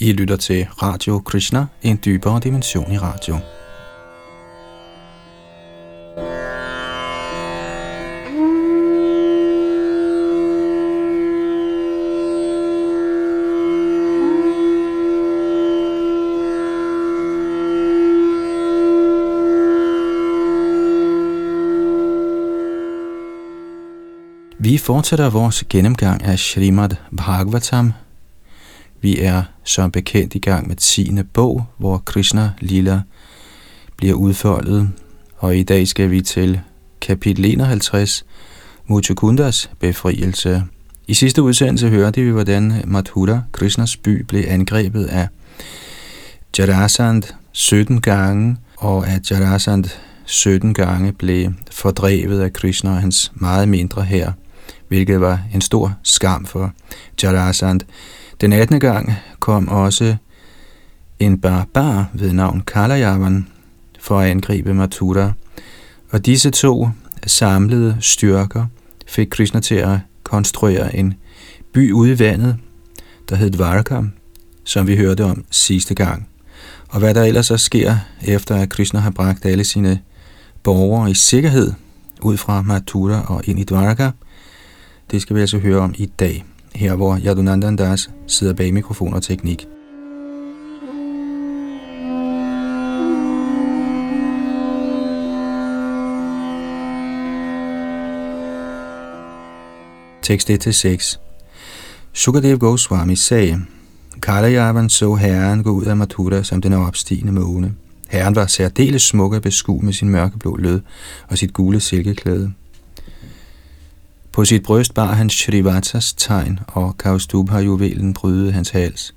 I lytter til Radio Krishna, en dybere dimension i radio. Vi fortsætter vores gennemgang af Srimad Bhagavatam, vi er som bekendt i gang med 10. bog, hvor Krishna Lila bliver udfoldet, og i dag skal vi til kapitel 51, Muchukundas befrielse. I sidste udsendelse hørte vi, hvordan Mathura, Krishnas by, blev angrebet af Jarasand 17 gange, og at Jarasand 17 gange blev fordrevet af Krishna og hans meget mindre her, hvilket var en stor skam for Jarasand. Den 18. gang kom også en barbar ved navn Kalajavan for at angribe Mathura, og disse to samlede styrker fik Krishna til at konstruere en by ude i vandet, der hed Dvarka, som vi hørte om sidste gang. Og hvad der ellers så sker, efter at Krishna har bragt alle sine borgere i sikkerhed ud fra Mathura og ind i Dvaraka, det skal vi altså høre om i dag her hvor Yadunandan Das sidder bag mikrofon og teknik. Tekst 1-6 Sukadev Goswami sagde, Kalayavan så herren gå ud af Mathura som den opstigende måne. Herren var særdeles smuk at beskue med sin mørkeblå lød og sit gule silkeklæde. På sit bryst bar han Shrivatas tegn, og Kaustubha-juvelen prydede hans hals.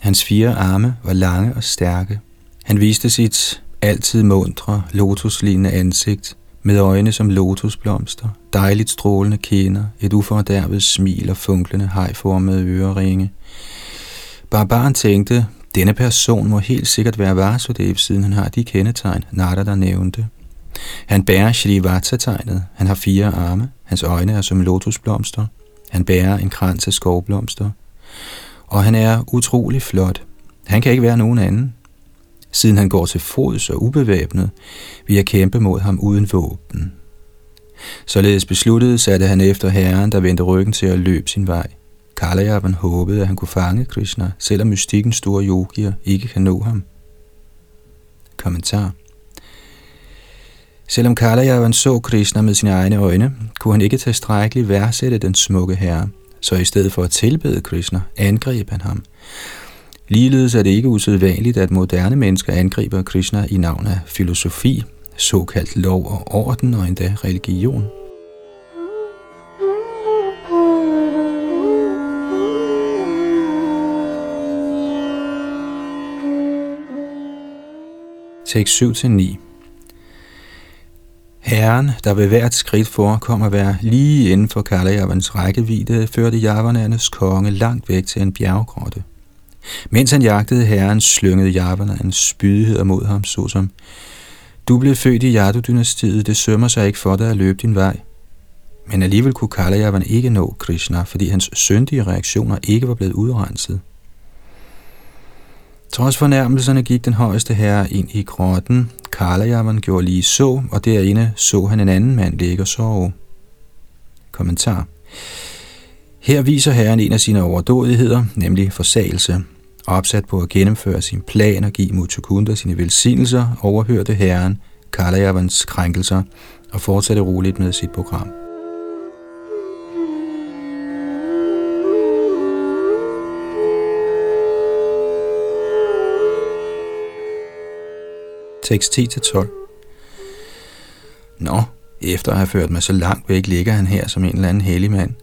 Hans fire arme var lange og stærke. Han viste sit altid mundre, lotuslignende ansigt, med øjne som lotusblomster, dejligt strålende kinder, et ufordærvet smil og funklende hejformede øreringe. Barbaren tænkte, denne person må helt sikkert være Vasudev, siden han har de kendetegn, Nada der nævnte. Han bærer Shrivatsa-tegnet. Han har fire arme. Hans øjne er som lotusblomster. Han bærer en krans af skovblomster. Og han er utrolig flot. Han kan ikke være nogen anden. Siden han går til fods og ubevæbnet, vil jeg kæmpe mod ham uden våben. Således besluttede satte han efter herren, der vendte ryggen til at løbe sin vej. Kalajavan håbede, at han kunne fange Krishna, selvom mystikken store yogier ikke kan nå ham. Kommentar Selvom Kalajavan så Krishna med sine egne øjne, kunne han ikke tilstrækkeligt værdsætte den smukke herre, så i stedet for at tilbede Krishna, angreb han ham. Ligeledes er det ikke usædvanligt, at moderne mennesker angriber Krishna i navn af filosofi, såkaldt lov og orden og endda religion. Tekst 7-9 Herren, der ved hvert skridt forekom at være lige inden for Kalajavans rækkevidde, førte javanernes konge langt væk til en bjerggrotte. Mens han jagtede herren, slyngede javanerne spydighed mod ham, såsom Du blev født i Yadu-dynastiet, det sømmer sig ikke for dig at løbe din vej. Men alligevel kunne Kalajavan ikke nå Krishna, fordi hans syndige reaktioner ikke var blevet udrenset. Trods fornærmelserne gik den højeste herre ind i grotten. Kalajavan gjorde lige så, og derinde så han en anden mand ligge og sove. Kommentar. Her viser herren en af sine overdådigheder, nemlig forsagelse. Opsat på at gennemføre sin plan og give Mutukunda sine velsignelser, overhørte herren Kalajavans krænkelser og fortsatte roligt med sit program. Tekst 10-12. Nå, efter at have ført mig så langt væk, ligger han her som en eller anden hellig mand.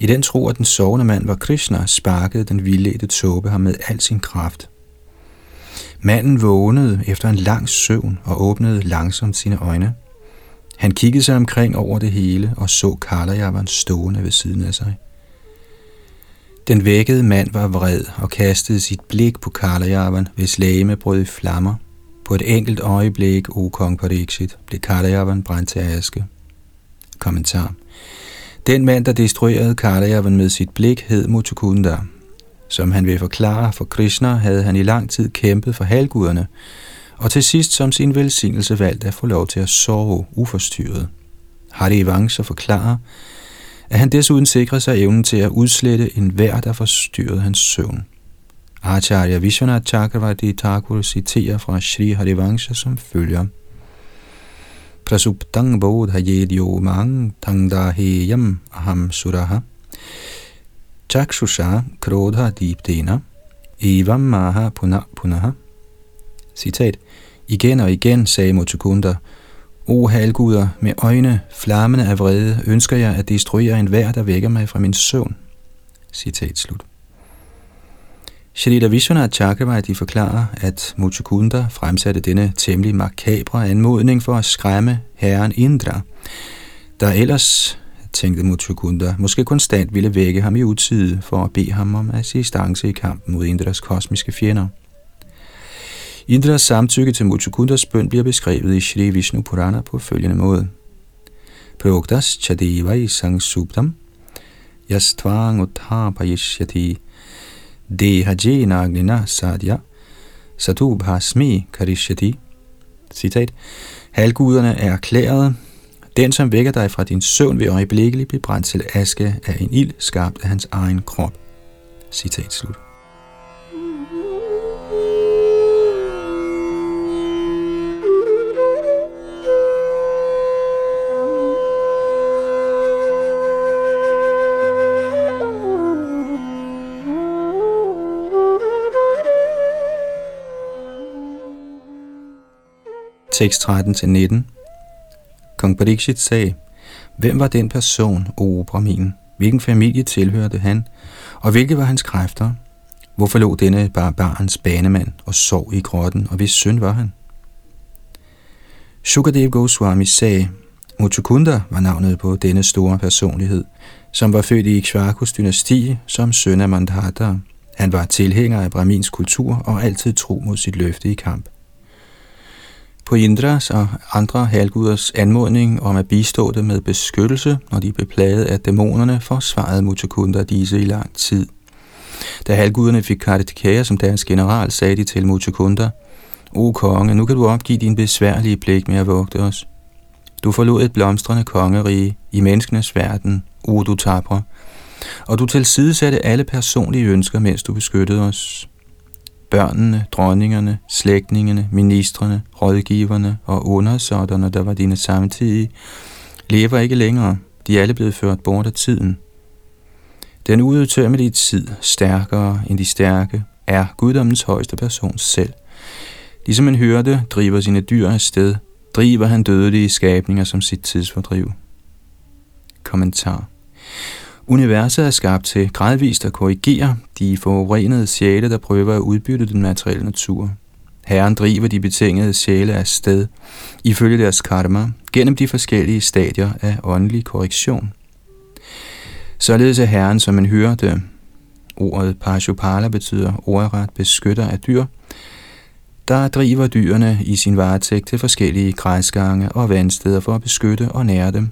I den tro, at den sovende mand var Krishna, sparkede den vildledte tåbe ham med al sin kraft. Manden vågnede efter en lang søvn og åbnede langsomt sine øjne. Han kiggede sig omkring over det hele og så Kalajavan stående ved siden af sig. Den vækkede mand var vred og kastede sit blik på Kalajavan, hvis læge brød i flammer – på et enkelt øjeblik, o kong Pariksit, blev Kalajavan brændt til aske. Kommentar. Den mand, der destruerede Kalajavan med sit blik, hed Mutukunda. Som han vil forklare for Krishna, havde han i lang tid kæmpet for halvguderne, og til sidst som sin velsignelse valgt at få lov til at sove uforstyrret. Hari Vangsa forklarer, at han desuden sikrede sig evnen til at udslette enhver, der forstyrrede hans søvn. Acharya Vishwanath Chakravarti Thakur citerer fra Sri Harivansha som følger. Prasuptang bodhayedyo mang tangdaheyam aham suraha chakshusha krodha diptena evam maha puna punaha. Citat. Igen og igen, sagde Motukunda, O halguder, med øjne flammende af vrede, ønsker jeg at destruere enhver, der vækker mig fra min søvn. Citat slut. Shrita Vishwanath Chakravarti forklarer, at Muchukunda fremsatte denne temmelig makabre anmodning for at skræmme herren Indra, der ellers, tænkte Muchukunda, måske konstant ville vække ham i utide for at bede ham om assistance i kampen mod Indras kosmiske fjender. Indras samtykke til Muchukundas bøn bliver beskrevet i Shri Vishnu Purana på følgende måde. Proktas chadeva i sang subdam yastvang uthapayishyati dehajena agnina sadhya satubhasmi karishyati. Citat. Halvguderne er erklæret. Den, som vækker dig fra din søvn, vil øjeblikkeligt blive brændt til aske af en ild, skabt af hans egen krop. Citat slut. Tekst 13-19 Kong Pariksit sagde, Hvem var den person, o Brahmin? Hvilken familie tilhørte han? Og hvilke var hans kræfter? Hvorfor lå denne barbarens banemand og sov i grotten, og hvis søn var han? Sukadev Goswami sagde, Mutukunda var navnet på denne store personlighed, som var født i Ikshvakus dynasti som søn af Mandhata. Han var tilhænger af Brahmins kultur og altid tro mod sit løfte i kamp. På Indras og andre halvguders anmodning om at bistå dem med beskyttelse, når de blev plaget af dæmonerne, forsvarede Mutukunda disse i lang tid. Da halvguderne fik Kartikaya som deres general, sagde de til Mutukunda, O konge, nu kan du opgive din besværlige pligt med at vogte os. Du forlod et blomstrende kongerige i menneskenes verden, O du tabre, og du tilsidesatte alle personlige ønsker, mens du beskyttede os. Børnene, dronningerne, slægtningene, ministrene, rådgiverne og undersåtterne, der var dine samtidige, lever ikke længere. De er alle blevet ført bort af tiden. Den udtømmelige tid, stærkere end de stærke, er guddommens højeste person selv. Ligesom en hørte driver sine dyr afsted, driver han dødelige skabninger som sit tidsfordriv. Kommentar Universet er skabt til gradvist at korrigere de forurenede sjæle, der prøver at udbytte den materielle natur. Herren driver de betingede sjæle af sted, ifølge deres karma, gennem de forskellige stadier af åndelig korrektion. Således er Herren som en det, Ordet Pashupala betyder ordret beskytter af dyr, der driver dyrene i sin varetægt til forskellige græsgange og vandsteder for at beskytte og nære dem,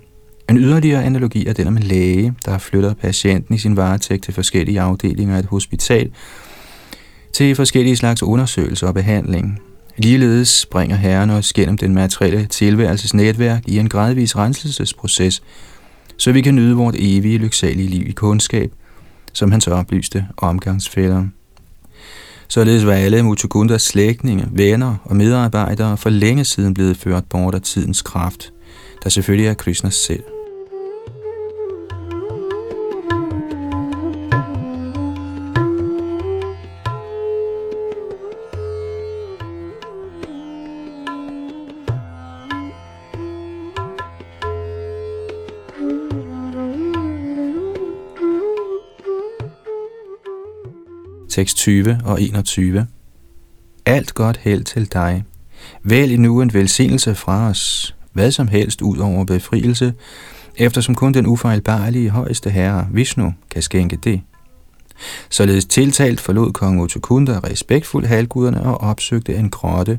en yderligere analogi er den om en læge, der flytter patienten i sin varetægt til forskellige afdelinger af et hospital til forskellige slags undersøgelser og behandling. Ligeledes bringer Herren os gennem den materielle tilværelsesnetværk i en gradvis renselsesproces, så vi kan nyde vort evige lyksalige liv i kundskab, som han så oplyste omgangsfælder. Således var alle Mutukundas slægtninge, venner og medarbejdere for længe siden blevet ført bort af tidens kraft, der selvfølgelig er Krishnas selv. Tekst 20 og 21. Alt godt held til dig. Vælg nu en velsignelse fra os, hvad som helst ud over befrielse, eftersom kun den ufejlbarlige højeste herre, Vishnu, kan skænke det. Således tiltalt forlod kong Utukunda respektfuldt halvguderne og opsøgte en grotte,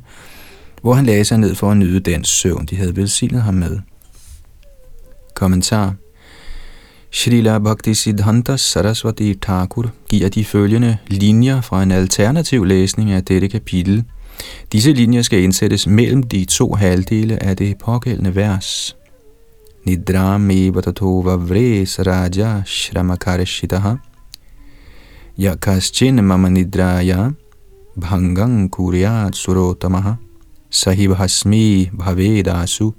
hvor han lagde sig ned for at nyde den søvn, de havde velsignet ham med. Kommentar Srila Bhakti Siddhanta Saraswati Thakur giver de følgende linjer fra en alternativ læsning af dette kapitel. Disse linjer skal indsættes mellem de to halvdele af det pågældende vers. Nidrame vatatova vres raja shramakarashitaha Yakaschin mama nidraya bhangang kuryat surotamaha sahibhasmi bhavedasu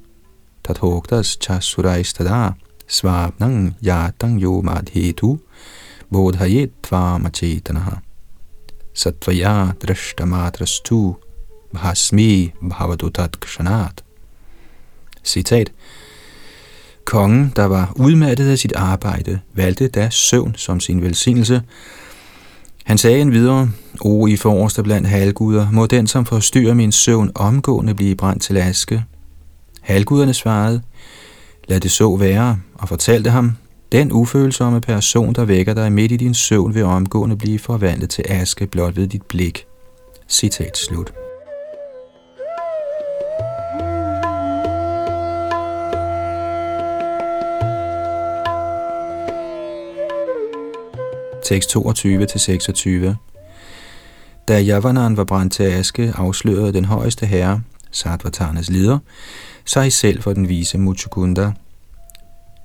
tathoktas chasuraistada svapnang yatang yo madhetu bodhayetva machetanaha satvaya drashtamatrastu bhasmi bhavadutat kshanat. Citat. Kongen, der var udmattet af sit arbejde, valgte da søvn som sin velsignelse. Han sagde en videre, O I forreste blandt halguder, må den, som forstyrrer min søvn, omgående blive brændt til aske. Halguderne svarede, lad det så være, og fortalte ham, den ufølsomme person, der vækker dig midt i din søvn, vil omgående blive forvandlet til aske blot ved dit blik. Citat slut. Tekst 22-26 Da Javanan var brændt til aske, afslørede den højeste herre, Sattvatarnes leder, sig selv for den vise Muchukunda.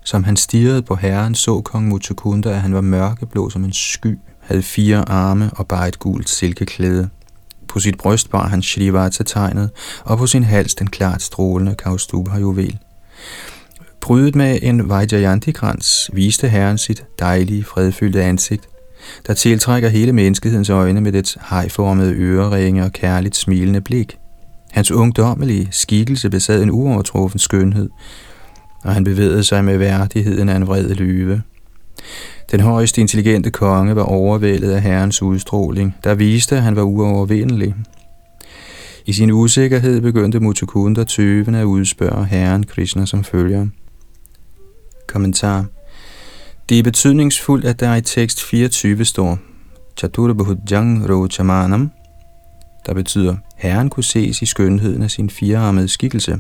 Som han stirrede på herren, så kong Muchukunda, at han var mørkeblå som en sky, havde fire arme og bare et gult silkeklæde. På sit bryst bar han Shrivata-tegnet, og på sin hals den klart strålende Kaustubha-juvel. Prydet med en Vajjayanti-krans viste herren sit dejlige, fredfyldte ansigt, der tiltrækker hele menneskehedens øjne med dets hejformede øreringe og kærligt smilende blik. Hans ungdommelige skikkelse besad en uovertruffen skønhed, og han bevægede sig med værdigheden af en vred lyve. Den højeste intelligente konge var overvældet af herrens udstråling, der viste, at han var uovervindelig. I sin usikkerhed begyndte Mutukunda tøvende at udspørge herren Krishna som følger. Kommentar Det er betydningsfuldt, at der i tekst 24 står Chaturabhujang Rochamanam, der betyder, Herren kunne ses i skønheden af sin firearmede skikkelse.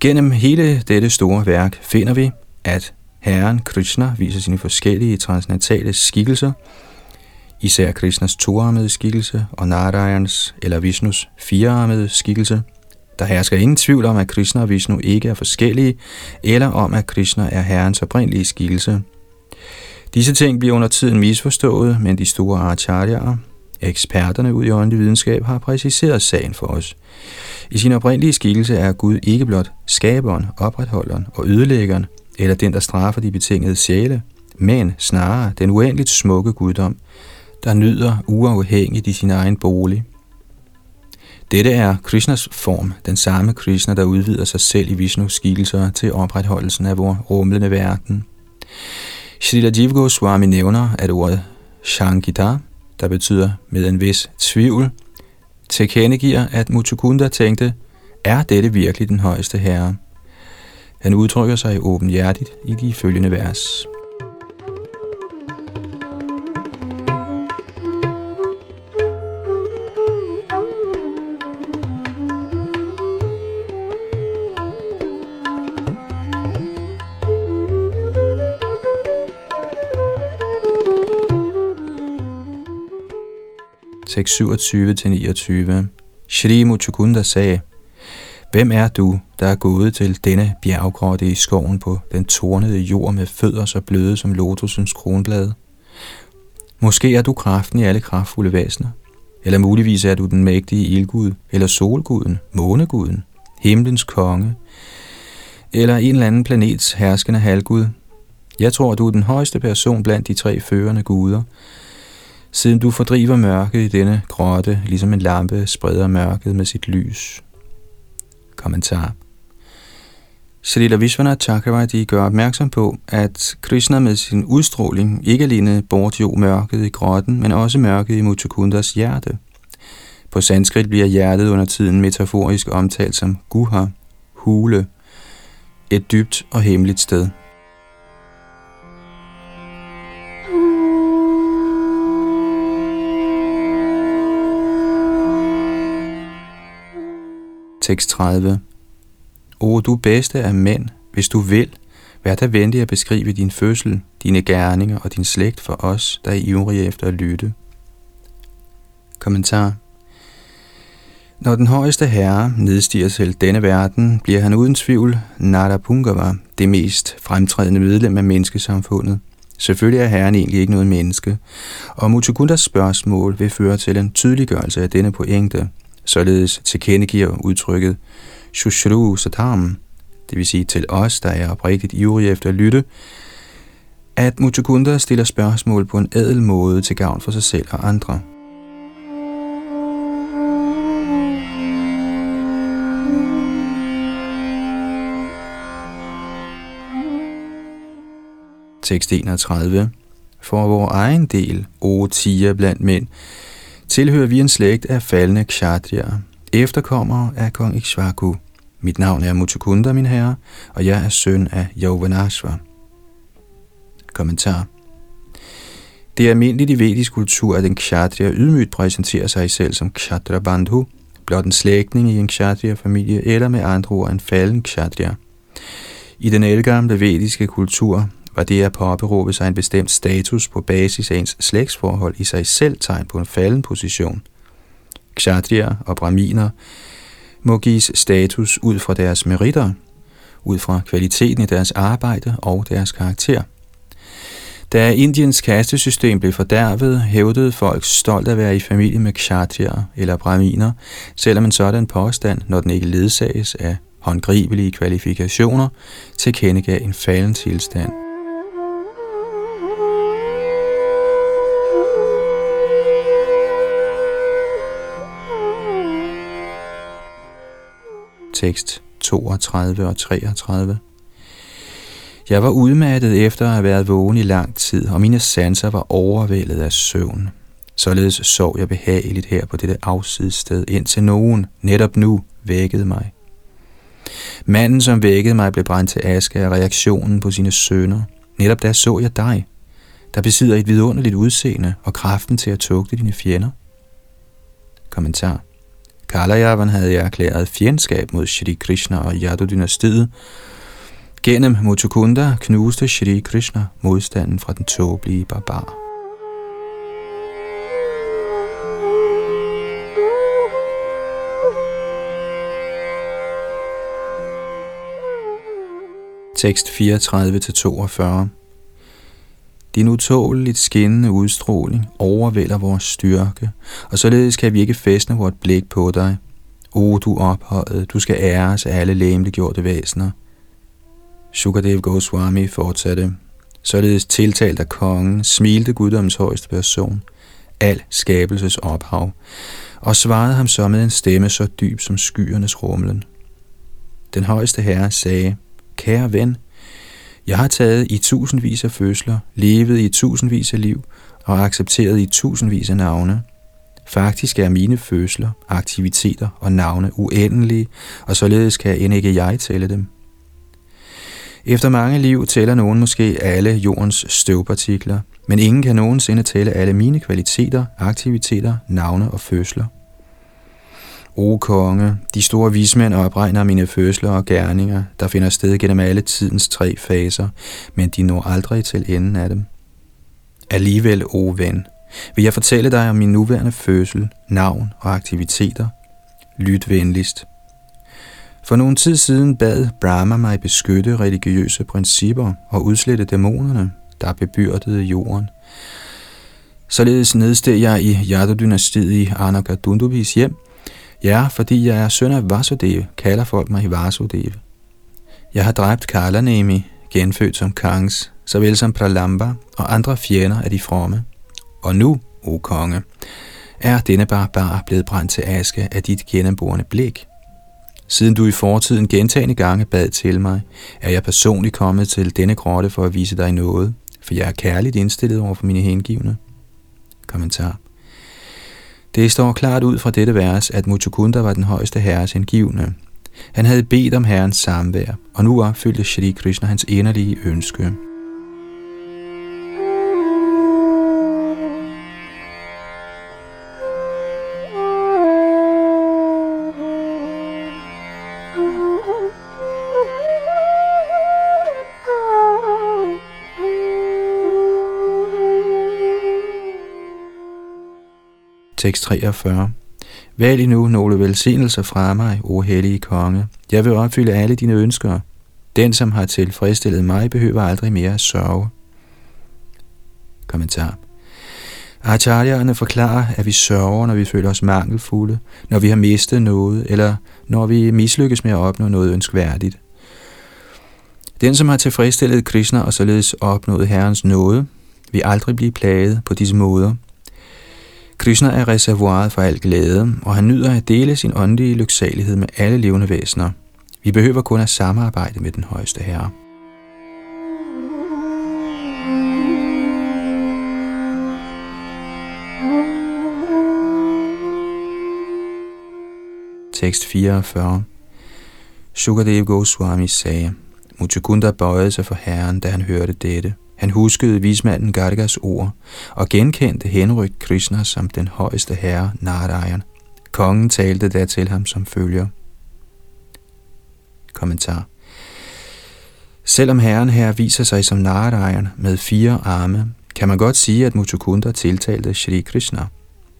Gennem hele dette store værk finder vi, at Herren Krishna viser sine forskellige transnatale skikkelser, især Krishnas toarmede skikkelse og Narayans eller Vishnus firearmede skikkelse. Der hersker ingen tvivl om, at Krishna og Vishnu ikke er forskellige, eller om, at Krishna er Herrens oprindelige skikkelse. Disse ting bliver under tiden misforstået, men de store acharyaer, Eksperterne ud i åndelig videnskab har præciseret sagen for os. I sin oprindelige skikkelse er Gud ikke blot skaberen, opretholderen og ødelæggeren, eller den, der straffer de betingede sjæle, men snarere den uendeligt smukke guddom, der nyder uafhængigt i sin egen bolig. Dette er Krishnas form, den samme Krishna, der udvider sig selv i Vishnus skikkelser til opretholdelsen af vores rumlende verden. Srila Jiva Goswami nævner, at ordet Shankita der betyder med en vis tvivl, tilkendegiver, at Mutukunda tænkte, er dette virkelig den højeste herre? Han udtrykker sig åbenhjertigt i de følgende vers. Tekst 27-29. Shri Muchukunda sagde, Hvem er du, der er gået til denne bjerggrotte i skoven på den tornede jord med fødder så bløde som lotusens kronblade? Måske er du kraften i alle kraftfulde væsener, eller muligvis er du den mægtige ildgud, eller solguden, måneguden, himlens konge, eller en eller anden planets herskende halvgud. Jeg tror, du er den højeste person blandt de tre førende guder, siden du fordriver mørket i denne grotte, ligesom en lampe spreder mørket med sit lys. Kommentar Srila Vishwanath Chakravarti gør opmærksom på, at Krishna med sin udstråling ikke alene bortjog mørket i grotten, men også mørket i Mutukundas hjerte. På sanskrit bliver hjertet under tiden metaforisk omtalt som guha, hule, et dybt og hemmeligt sted. Tekst 30. O du bedste af mænd, hvis du vil, Vær da venlig at beskrive din fødsel, dine gerninger og din slægt for os, der er ivrige efter at lytte. Kommentar Når den højeste herre nedstiger til denne verden, bliver han uden tvivl Narapungava, det mest fremtrædende medlem af menneskesamfundet. Selvfølgelig er herren egentlig ikke noget menneske, og Mutukundas spørgsmål vil føre til en tydeliggørelse af denne pointe, således tilkendegiver udtrykket Shushru Sadam, det vil sige til os, der er oprigtigt ivrige efter at lytte, at Mutukunda stiller spørgsmål på en ædel måde til gavn for sig selv og andre. Tekst 31. For vores egen del, o tiger blandt mænd, tilhører vi en slægt af faldende kshatriya, efterkommere af kong Ikshvaku. Mit navn er Mutukunda, min herre, og jeg er søn af Yovanashva. Kommentar Det er almindeligt i vedisk kultur, at en kshatriya ydmygt præsenterer sig selv som kshatrabandhu, blot en slægtning i en kshatriya-familie, eller med andre ord en falden kshatriya. I den ældgamle vediske kultur var det at påberåbe sig en bestemt status på basis af ens slægtsforhold i sig selv tegn på en falden position. Kshatriya og brahminer må gives status ud fra deres meritter, ud fra kvaliteten i deres arbejde og deres karakter. Da Indiens kastesystem blev fordærvet, hævdede folk stolt at være i familie med kshatriya eller brahminer, selvom en sådan påstand, når den ikke ledsages af håndgribelige kvalifikationer, tilkendegav en falden tilstand. Tekst 32 og 33. Jeg var udmattet efter at have været vågen i lang tid, og mine sanser var overvældet af søvn. Således sov jeg behageligt her på dette afsidssted, indtil nogen netop nu vækkede mig. Manden, som vækkede mig, blev brændt til aske af reaktionen på sine sønner. Netop der så jeg dig, der besidder et vidunderligt udseende og kraften til at tugte dine fjender. Kommentar Kalayavan havde erklæret fjendskab mod Shri Krishna og Yadu-dynastiet. Gennem Mutukunda knuste Shri Krishna modstanden fra den tåbelige barbar. Tekst 34-42 din utåligt skinnende udstråling overvælder vores styrke, og således kan vi ikke fæstne vort blik på dig. O du ophøjet, du skal æres af alle læmeliggjorte væsener. Sukadev Goswami fortsatte. Således tiltalt af kongen, smilte guddoms højeste person, al skabelses ophav, og svarede ham så med en stemme så dyb som skyernes rumlen. Den højeste herre sagde, Kære ven, jeg har taget i tusindvis af fødsler, levet i tusindvis af liv og accepteret i tusindvis af navne. Faktisk er mine fødsler, aktiviteter og navne uendelige, og således kan end ikke jeg tælle dem. Efter mange liv tæller nogen måske alle jordens støvpartikler, men ingen kan nogensinde tælle alle mine kvaliteter, aktiviteter, navne og fødsler. O konge, de store vismænd opregner mine fødsler og gerninger, der finder sted gennem alle tidens tre faser, men de når aldrig til enden af dem. Alligevel, o ven, vil jeg fortælle dig om min nuværende fødsel, navn og aktiviteter. Lyt venligst. For nogle tid siden bad Brahma mig beskytte religiøse principper og udslette dæmonerne, der bebyrdede jorden. Således nedsteg jeg i Yadu-dynastiet i Anakadundubis hjem – Ja, fordi jeg er søn af Vasudeva, kalder folk mig Vasudeva. Jeg har dræbt Kalanemi, genfødt som Kangs, såvel som Pralamba og andre fjender af de fromme. Og nu, o konge, er denne barbar blevet brændt til aske af dit gennemborende blik. Siden du i fortiden gentagende gange bad til mig, er jeg personligt kommet til denne grotte for at vise dig noget, for jeg er kærligt indstillet over for mine hengivne. Kommentar. Det står klart ud fra dette vers, at Mutukunda var den højeste herres hengivne. Han havde bedt om herrens samvær, og nu opfyldte Shri Krishna hans inderlige ønske. Tekst 43 Vælg nu nogle velsignelser fra mig, o hellige konge. Jeg vil opfylde alle dine ønsker. Den, som har tilfredsstillet mig, behøver aldrig mere at sørge. Kommentar. Acharya'erne forklarer, at vi sørger, når vi føler os mangelfulde, når vi har mistet noget, eller når vi mislykkes med at opnå noget ønskværdigt. Den, som har tilfredsstillet Krishna og således opnået Herrens nåde, vil aldrig blive plaget på disse måder. Krishna er reservoiret for al glæde, og han nyder at dele sin åndelige lyksalighed med alle levende væsener. Vi behøver kun at samarbejde med den højeste herre. Tekst 44 Sukadev Goswami sagde, Muchukunda bøjede sig for herren, da han hørte dette. Han huskede vismanden Gargas ord og genkendte henrygt Krishna som den højeste herre, Narayan. Kongen talte da til ham som følger. Kommentar. Selvom herren her viser sig som Narayan med fire arme, kan man godt sige, at Mutukunda tiltalte Shri Krishna.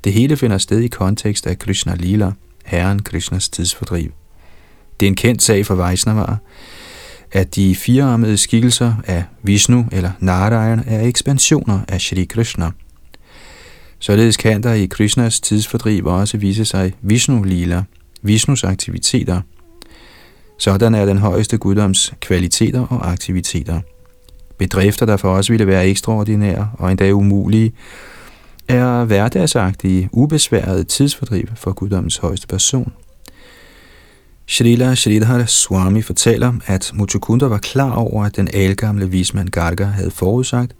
Det hele finder sted i kontekst af Krishna Lila, herren Krishnas tidsfordriv. Det er en kendt sag for Vaisnavaer, at de firearmede skikkelser af Vishnu eller Narayan er ekspansioner af Shri Krishna. Således kan der i Krishnas tidsfordriv også vise sig Vishnu-lila, Vishnus aktiviteter. Sådan er den højeste guddoms kvaliteter og aktiviteter. Bedrifter, der for os ville være ekstraordinære og endda umulige, er hverdagsagtige, ubesværede tidsfordriv for guddommens højeste person. Srila Sridhar Swami fortæller, at Muchukunda var klar over, at den algamle vismand Garga havde forudsagt,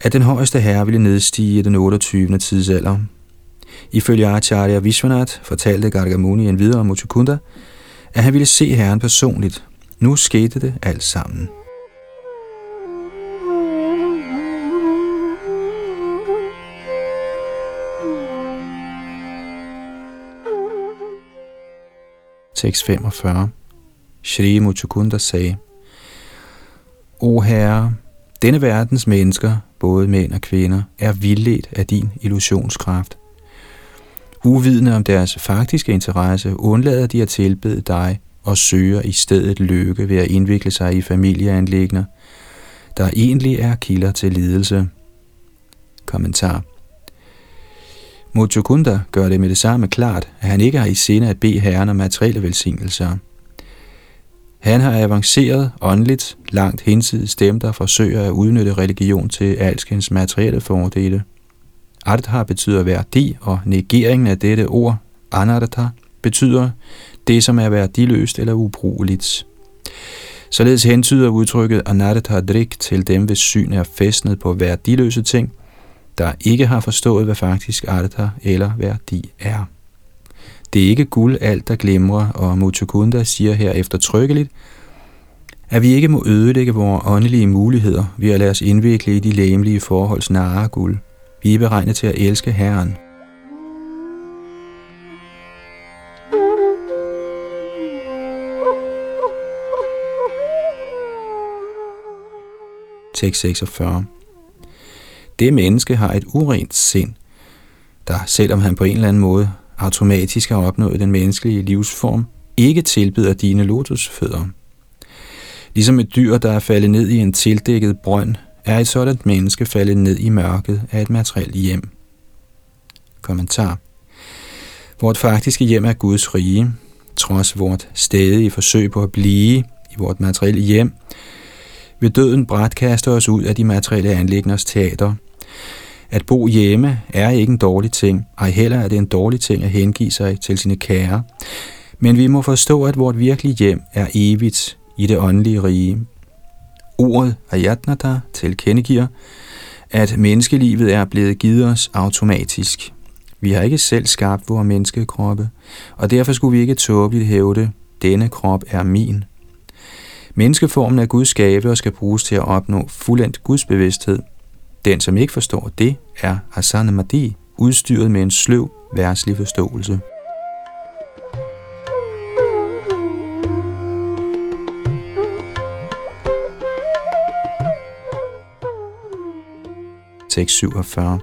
at den højeste herre ville nedstige i den 28. tidsalder. Ifølge Acharya Vishwanath fortalte Gargamuni en videre om Muchukunda, at han ville se herren personligt. Nu skete det alt sammen. Tekst 45. Shri Muchukunda sagde, O Herre, denne verdens mennesker, både mænd og kvinder, er vildledt af din illusionskraft. Uvidende om deres faktiske interesse, undlader de at tilbede dig og søger i stedet lykke ved at indvikle sig i familieanlægner, der egentlig er kilder til lidelse. Kommentar Mochukunda gør det med det samme klart, at han ikke har i sinde at bede herren om materielle velsignelser. Han har avanceret åndeligt langt hinsides dem, der forsøger at udnytte religion til alskens materielle fordele. Artha betyder værdi, og negeringen af dette ord, anartha, betyder det, som er værdiløst eller ubrugeligt. Således hentyder udtrykket anartha drik til dem, hvis syn er festnet på værdiløse ting, der ikke har forstået, hvad faktisk artha eller værdi er. Det er ikke guld alt, der glimrer, og Mutukunda siger her eftertrykkeligt, at vi ikke må ødelægge vores åndelige muligheder ved at lade os indvikle i de læmelige forholds nare guld. Vi er beregnet til at elske Herren. Tekst 46 det menneske har et urent sind, der selvom han på en eller anden måde automatisk har opnået den menneskelige livsform, ikke tilbyder dine lotusfødder. Ligesom et dyr, der er faldet ned i en tildækket brønd, er et sådan menneske faldet ned i mørket af et materielt hjem. Kommentar. Vort faktiske hjem er Guds rige, trods vort stadige forsøg på at blive i vort materielle hjem, vil døden bræt kaste os ud af de materielle anlægners teater – at bo hjemme er ikke en dårlig ting, ej heller er det en dårlig ting at hengive sig til sine kære. Men vi må forstå, at vort virkelige hjem er evigt i det åndelige rige. Ordet Ayatnata tilkendegiver, at menneskelivet er blevet givet os automatisk. Vi har ikke selv skabt vores menneskekroppe, og derfor skulle vi ikke tåbeligt hævde, denne krop er min. Menneskeformen er Guds gave og skal bruges til at opnå fuldendt Guds bevidsthed – den, som ikke forstår det, er Asana Madi, udstyret med en sløv værslig forståelse. Tekst 47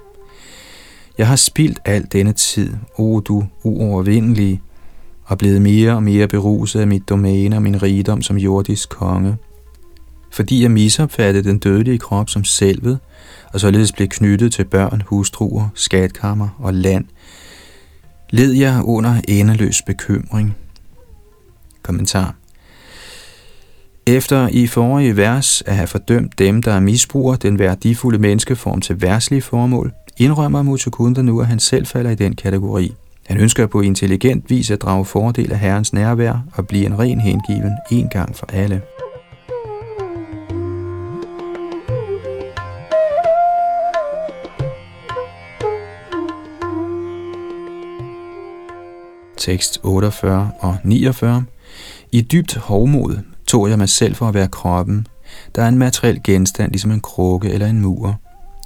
Jeg har spildt al denne tid, o du uovervindelige, og blevet mere og mere beruset af mit domæne og min rigdom som jordisk konge. Fordi jeg misopfattede den dødelige krop som selvet, og således blev knyttet til børn, hustruer, skatkammer og land, led jeg under endeløs bekymring. Kommentar efter i forrige vers at have fordømt dem, der misbruger den værdifulde menneskeform til værtslige formål, indrømmer Mutukunda nu, at han selv falder i den kategori. Han ønsker på intelligent vis at drage fordel af Herrens nærvær og blive en ren hengiven en gang for alle. Tekst 48 og 49 I dybt hovmod tog jeg mig selv for at være kroppen, der er en materiel genstand, ligesom en krukke eller en mur.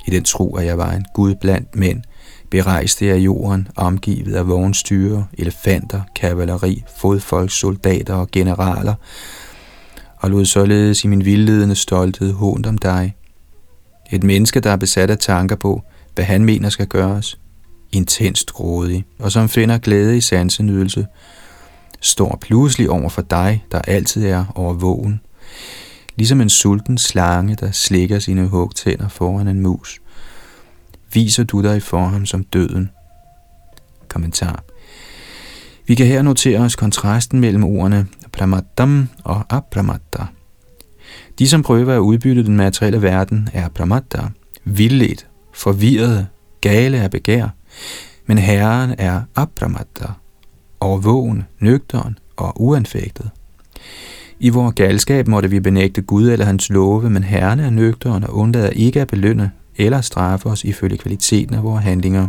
I den tro, at jeg var en gud blandt mænd, berejste jeg jorden, omgivet af vognstyre, elefanter, kavaleri, fodfolk, soldater og generaler, og lod således i min vildledende stolthed hånd om dig. Et menneske, der er besat af tanker på, hvad han mener skal gøres, intenst grådig, og som finder glæde i sansenydelse, står pludselig over for dig, der altid er overvågen, ligesom en sulten slange, der slikker sine hugtænder foran en mus. Viser du dig for ham som døden? Kommentar. Vi kan her notere os kontrasten mellem ordene pramattam og apramatta. De, som prøver at udbytte den materielle verden, er pramatta, vildledt, forvirrede, gale af begær, men Herren er apramatta, overvågen, nøgteren og uanfægtet. I vores galskab måtte vi benægte Gud eller hans love, men Herren er nøgteren og undlader ikke at belønne eller straffe os ifølge kvaliteten af vores handlinger.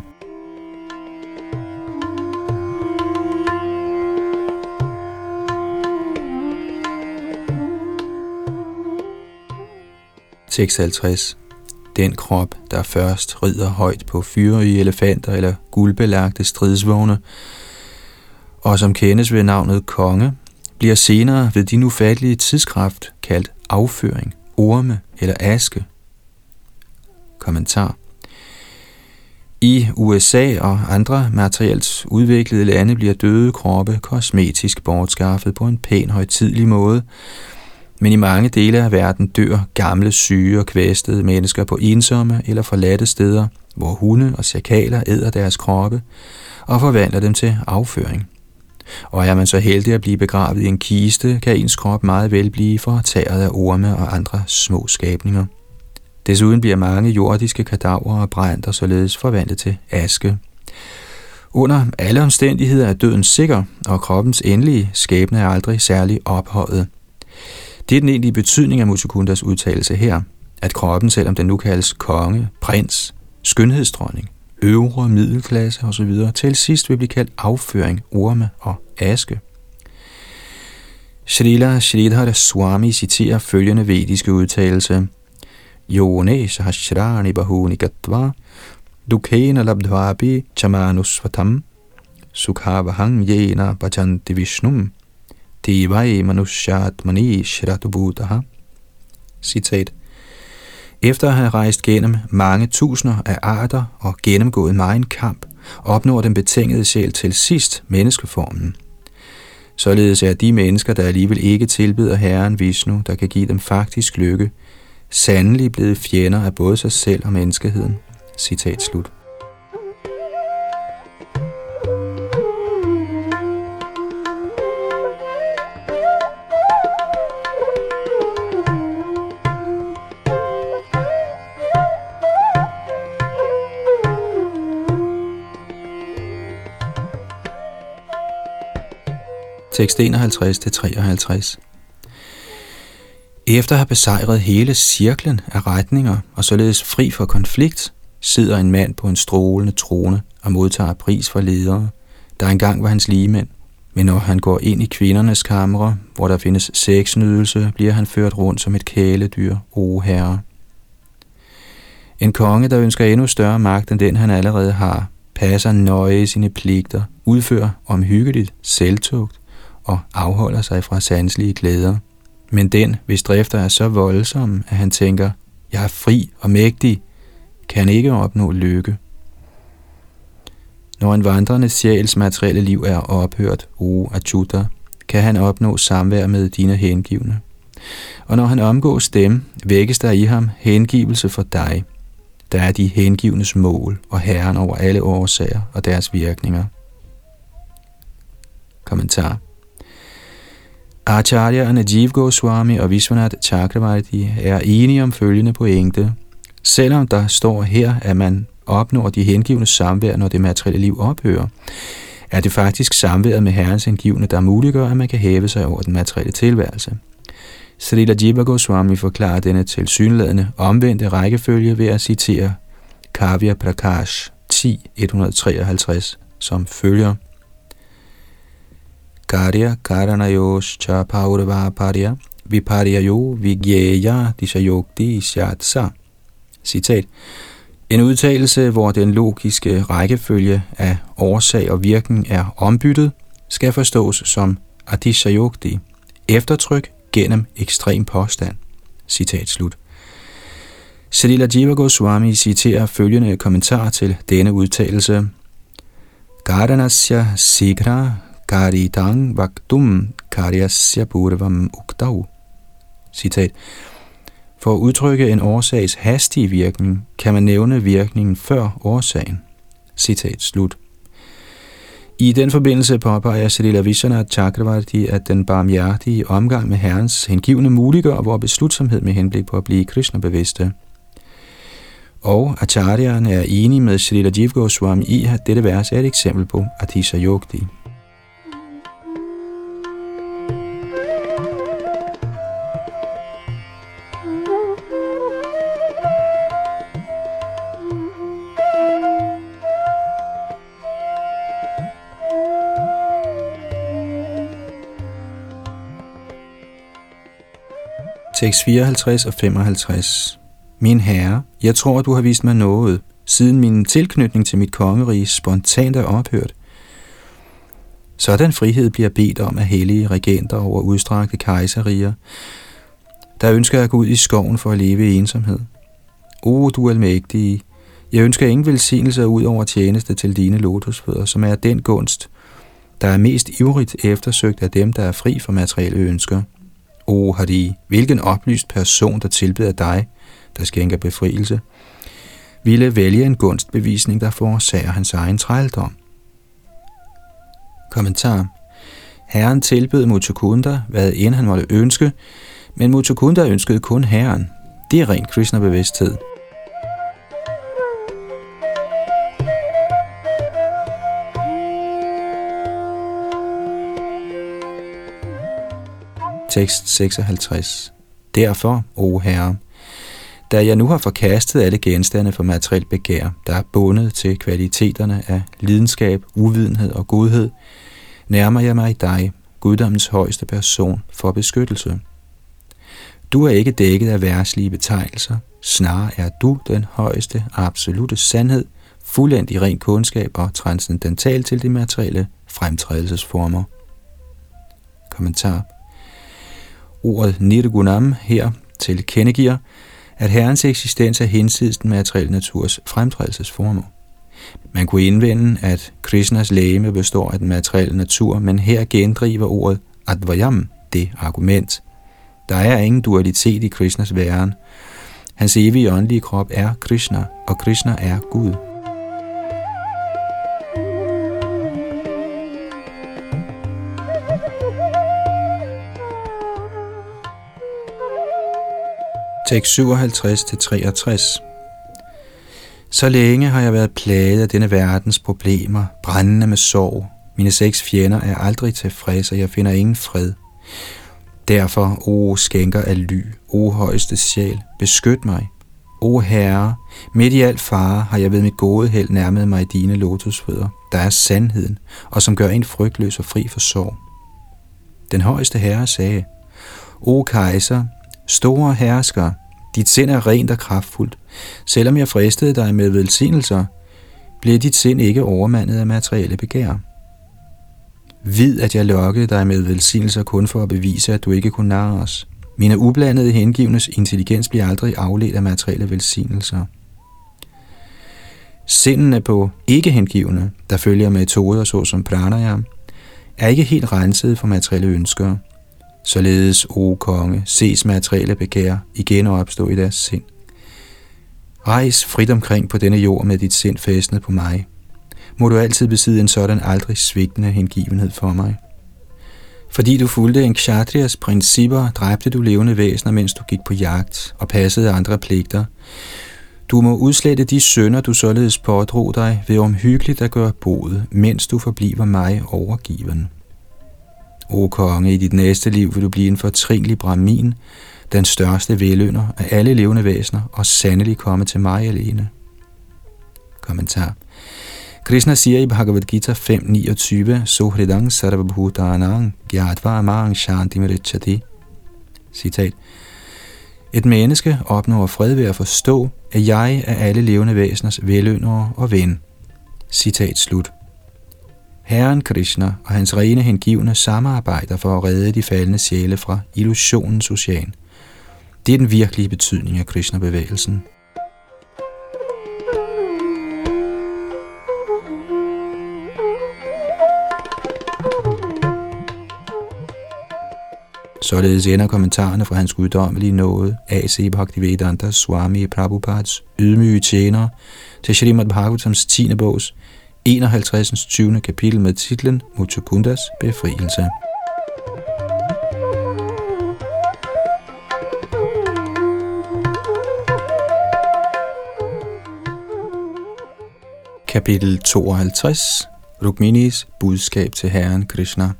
Tekst 50 den krop, der først rider højt på fyrige elefanter eller guldbelagte stridsvogne, og som kendes ved navnet konge, bliver senere ved din ufattelige tidskraft kaldt afføring, orme eller aske. Kommentar i USA og andre materielt udviklede lande bliver døde kroppe kosmetisk bortskaffet på en pæn højtidlig måde, men i mange dele af verden dør gamle, syge og kvæstede mennesker på ensomme eller forladte steder, hvor hunde og sakaler æder deres kroppe og forvandler dem til afføring. Og er man så heldig at blive begravet i en kiste, kan ens krop meget vel blive fortæret af orme og andre små skabninger. Desuden bliver mange jordiske kadaver og brændt og således forvandlet til aske. Under alle omstændigheder er døden sikker, og kroppens endelige skæbne er aldrig særlig ophøjet. Det er den egentlige betydning af Mutukundas udtalelse her, at kroppen, selvom den nu kaldes konge, prins, skønhedsdronning, øvre middelklasse osv., til sidst vil blive kaldt afføring, orme og aske. Srila Sridhar Swami citerer følgende vediske udtalelse. Yone sahasrani bahuni gatva dukhena labdvapi chamanusvatam sukhavahang yena bhajanti vishnum devai manushyatmani shratubhutaha. Citat. Efter at have rejst gennem mange tusinder af arter og gennemgået meget kamp, opnår den betingede sjæl til sidst menneskeformen. Således er de mennesker, der alligevel ikke tilbyder Herren Vishnu, der kan give dem faktisk lykke, sandelig blevet fjender af både sig selv og menneskeheden. Citat slut. Tekst 51-53. Efter at have besejret hele cirklen af retninger og således fri for konflikt, sidder en mand på en strålende trone og modtager pris for ledere, der engang var hans ligemænd. Men når han går ind i kvindernes kamre, hvor der findes sexnydelse, bliver han ført rundt som et kæledyr, o herre. En konge, der ønsker endnu større magt end den, han allerede har, passer nøje sine pligter, udfører omhyggeligt selvtugt, og afholder sig fra sanselige glæder. Men den, hvis drifter er så voldsom, at han tænker, jeg er fri og mægtig, kan ikke opnå lykke. Når en vandrende sjæls materielle liv er ophørt, o Achuta, kan han opnå samvær med dine hengivne. Og når han omgås dem, vækkes der i ham hengivelse for dig. Der er de hengivnes mål og herren over alle årsager og deres virkninger. Kommentar Acharya Najiv Goswami og Vishwanath Chakravarti er enige om følgende pointe. Selvom der står her, at man opnår de hengivne samvær, når det materielle liv ophører, er det faktisk samværet med Herrens hengivne, der muliggør, at man kan hæve sig over den materielle tilværelse. Srila Jiva Goswami forklarer denne tilsyneladende omvendte rækkefølge ved at citere Kavya Prakash 10.153 som følger. Karya Karanayos Cha Paurava Parya Viparyayo Vigyeya Dishayokti Shatsa. Citat. En udtalelse, hvor den logiske rækkefølge af årsag og virkning er ombyttet, skal forstås som Adishayokti, eftertryk gennem ekstrem påstand. Citat slut. Srila Jiva Goswami citerer følgende kommentar til denne udtalelse. Gardanasya sigra karitang vaktum karyasya purvam uktau. Citat. For at udtrykke en årsags hastige virkning, kan man nævne virkningen før årsagen. Citat slut. I den forbindelse påpeger Srila Vishana Chakravarti, at den barmhjertige omgang med Herrens hengivne muliggør vores beslutsomhed med henblik på at blive Krishna-bevidste. Og Acharyan er enig med Srila Jiv Goswami i, at dette vers er et eksempel på Atisha Yogdi. Tekst 54 og 55. Min herre, jeg tror, du har vist mig noget, siden min tilknytning til mit kongerige spontant er ophørt. Sådan frihed bliver bedt om af hellige regenter over udstrakte kejserier, der ønsker at gå ud i skoven for at leve i ensomhed. O, du almægtige, jeg ønsker ingen velsignelse ud over tjeneste til dine lotusfødder, som er den gunst, der er mest ivrigt eftersøgt af dem, der er fri for materielle ønsker. O Hari, hvilken oplyst person, der tilbeder dig, der skænker befrielse, ville vælge en gunstbevisning, der forårsager hans egen trældom. Kommentar Herren tilbød Mutukunda, hvad end han måtte ønske, men Mutukunda ønskede kun Herren. Det er ren Krishna-bevidsthed. Tekst 56. Derfor, o Herre, da jeg nu har forkastet alle genstande for materielt begær, der er bundet til kvaliteterne af lidenskab, uvidenhed og godhed, nærmer jeg mig dig, guddommens højeste person, for beskyttelse. Du er ikke dækket af værslige betegnelser, snarere er du den højeste absolute sandhed, fuldendt i ren kundskab og transcendental til de materielle fremtrædelsesformer. Kommentar Ordet Nirgunam her tilkendegiver, at Herrens eksistens er hensides den materielle naturs fremtrædelsesformål. Man kunne indvende, at Krishnas lægeme består af den materielle natur, men her gendriver ordet Advayam det argument. Der er ingen dualitet i Krishnas væren. Hans evige åndelige krop er Krishna, og Krishna er Gud. Tekst 57-63 Så længe har jeg været plaget af denne verdens problemer, brændende med sorg. Mine seks fjender er aldrig tilfredse, og jeg finder ingen fred. Derfor, o skænker af ly, o højeste sjæl, beskyt mig. O Herre, midt i al fare har jeg ved mit gode held nærmet mig dine lotusfødder, der er sandheden, og som gør en frygtløs og fri for sorg. Den højeste herre sagde, O kejser, store hersker, dit sind er rent og kraftfuldt. Selvom jeg fristede dig med velsignelser, blev dit sind ikke overmandet af materielle begær. Vid, at jeg lokkede dig med velsignelser kun for at bevise, at du ikke kunne narre os. Mine ublandede hengivnes intelligens bliver aldrig afledt af materielle velsignelser. Sindene på ikke-hengivne, der følger metoder såsom pranayam, er ikke helt renset for materielle ønsker. Således, o konge, ses materielle begær igen og opstå i deres sind. Rejs frit omkring på denne jord med dit sind fæstnet på mig. Må du altid besidde en sådan aldrig svigtende hengivenhed for mig. Fordi du fulgte en kshatriyas principper, dræbte du levende væsener, mens du gik på jagt og passede andre pligter. Du må udslette de sønder, du således pådrog dig ved omhyggeligt at gøre bod, mens du forbliver mig overgiven. O konge, i dit næste liv vil du blive en fortrinlig brahmin, den største velønder af alle levende væsener, og sandelig komme til mig alene. Kommentar. Krishna siger i Bhagavad Gita 5.29, Sohridang sarvabhutanang gyatva amang shanti merichati. Citat. Et menneske opnår fred ved at forstå, at jeg er alle levende væseners veløndere og ven. Citat slut. Herren Krishna og hans rene hengivne samarbejder for at redde de faldende sjæle fra illusionens ocean. Det er den virkelige betydning af Krishna-bevægelsen. Således ender kommentarerne fra hans guddommelige nåde, A.C. Bhaktivedanta Swami Prabhupads ydmyge tjenere til Srimad Bhagavatams 10. bogs 51. 20. kapitel med titlen Mutukundas befrielse. Kapitel 52 Rukminis budskab til Herren Krishna